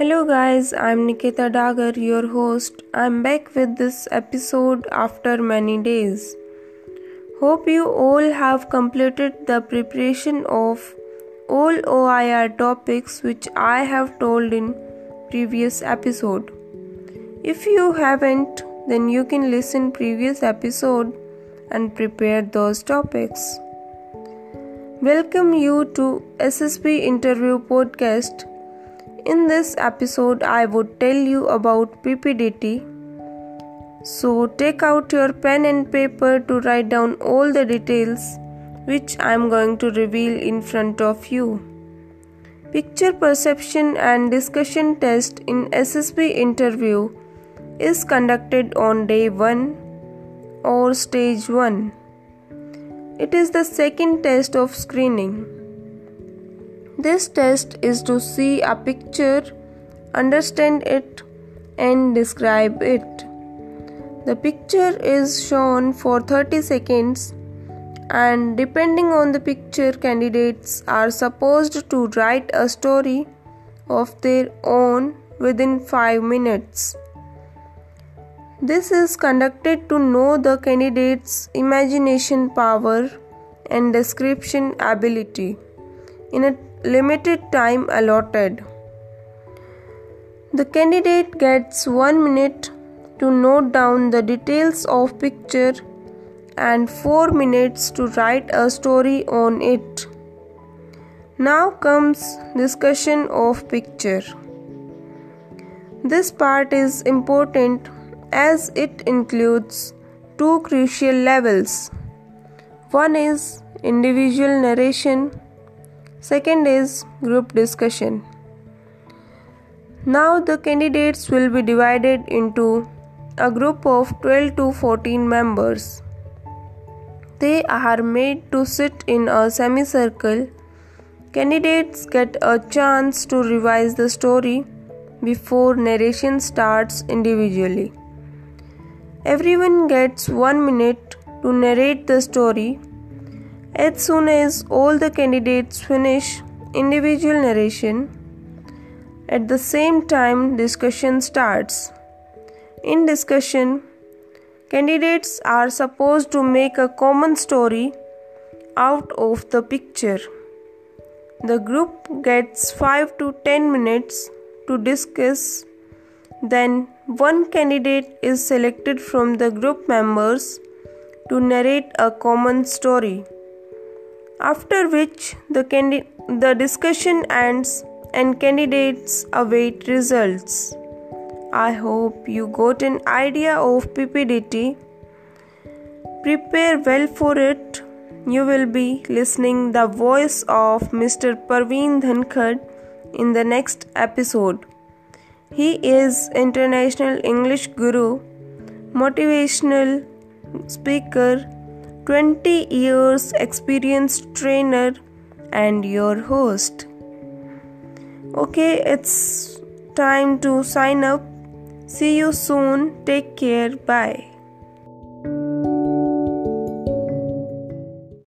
Hello, guys, I'm Nikita Dagar, your host. I'm back with this episode after many days. Hope you all have completed the preparation of all OIR topics which I have told in previous episode. If you haven't, then you can listen previous episode and prepare those topics. Welcome you to SSB interview podcast in this episode, I would tell you about PPDT. So, take out your pen and paper to write down all the details which I am going to reveal in front of you. Picture perception and discussion test in SSB interview is conducted on day 1 or stage 1. It is the second test of screening. This test is to see a picture, understand it, and describe it. The picture is shown for 30 seconds, and depending on the picture, candidates are supposed to write a story of their own within 5 minutes. This is conducted to know the candidate's imagination power and description ability in a limited time allotted. The candidate gets 1 minute to note down the details of picture and 4 minutes to write a story on it. Now comes discussion of picture. This part is important as it includes two crucial levels. One is individual narration Second is group discussion. Now the candidates will be divided into a group of 12 to 14 members. They are made to sit in a semicircle. Candidates get a chance to revise the story before narration starts individually. Everyone gets one minute to narrate the story as soon as all the candidates finish individual narration, at the same time discussion starts. In discussion, candidates are supposed to make a common story out of the picture. The group gets 5 to 10 minutes to discuss. Then, one candidate is selected from the group members to narrate a common story after which the, candi- the discussion ends and candidates await results. I hope you got an idea of PPDT. Prepare well for it. You will be listening the voice of Mr. Parveen Dhankad in the next episode. He is international English guru, motivational speaker 20 years experienced trainer and your host. Okay, it's time to sign up. See you soon. Take care. Bye.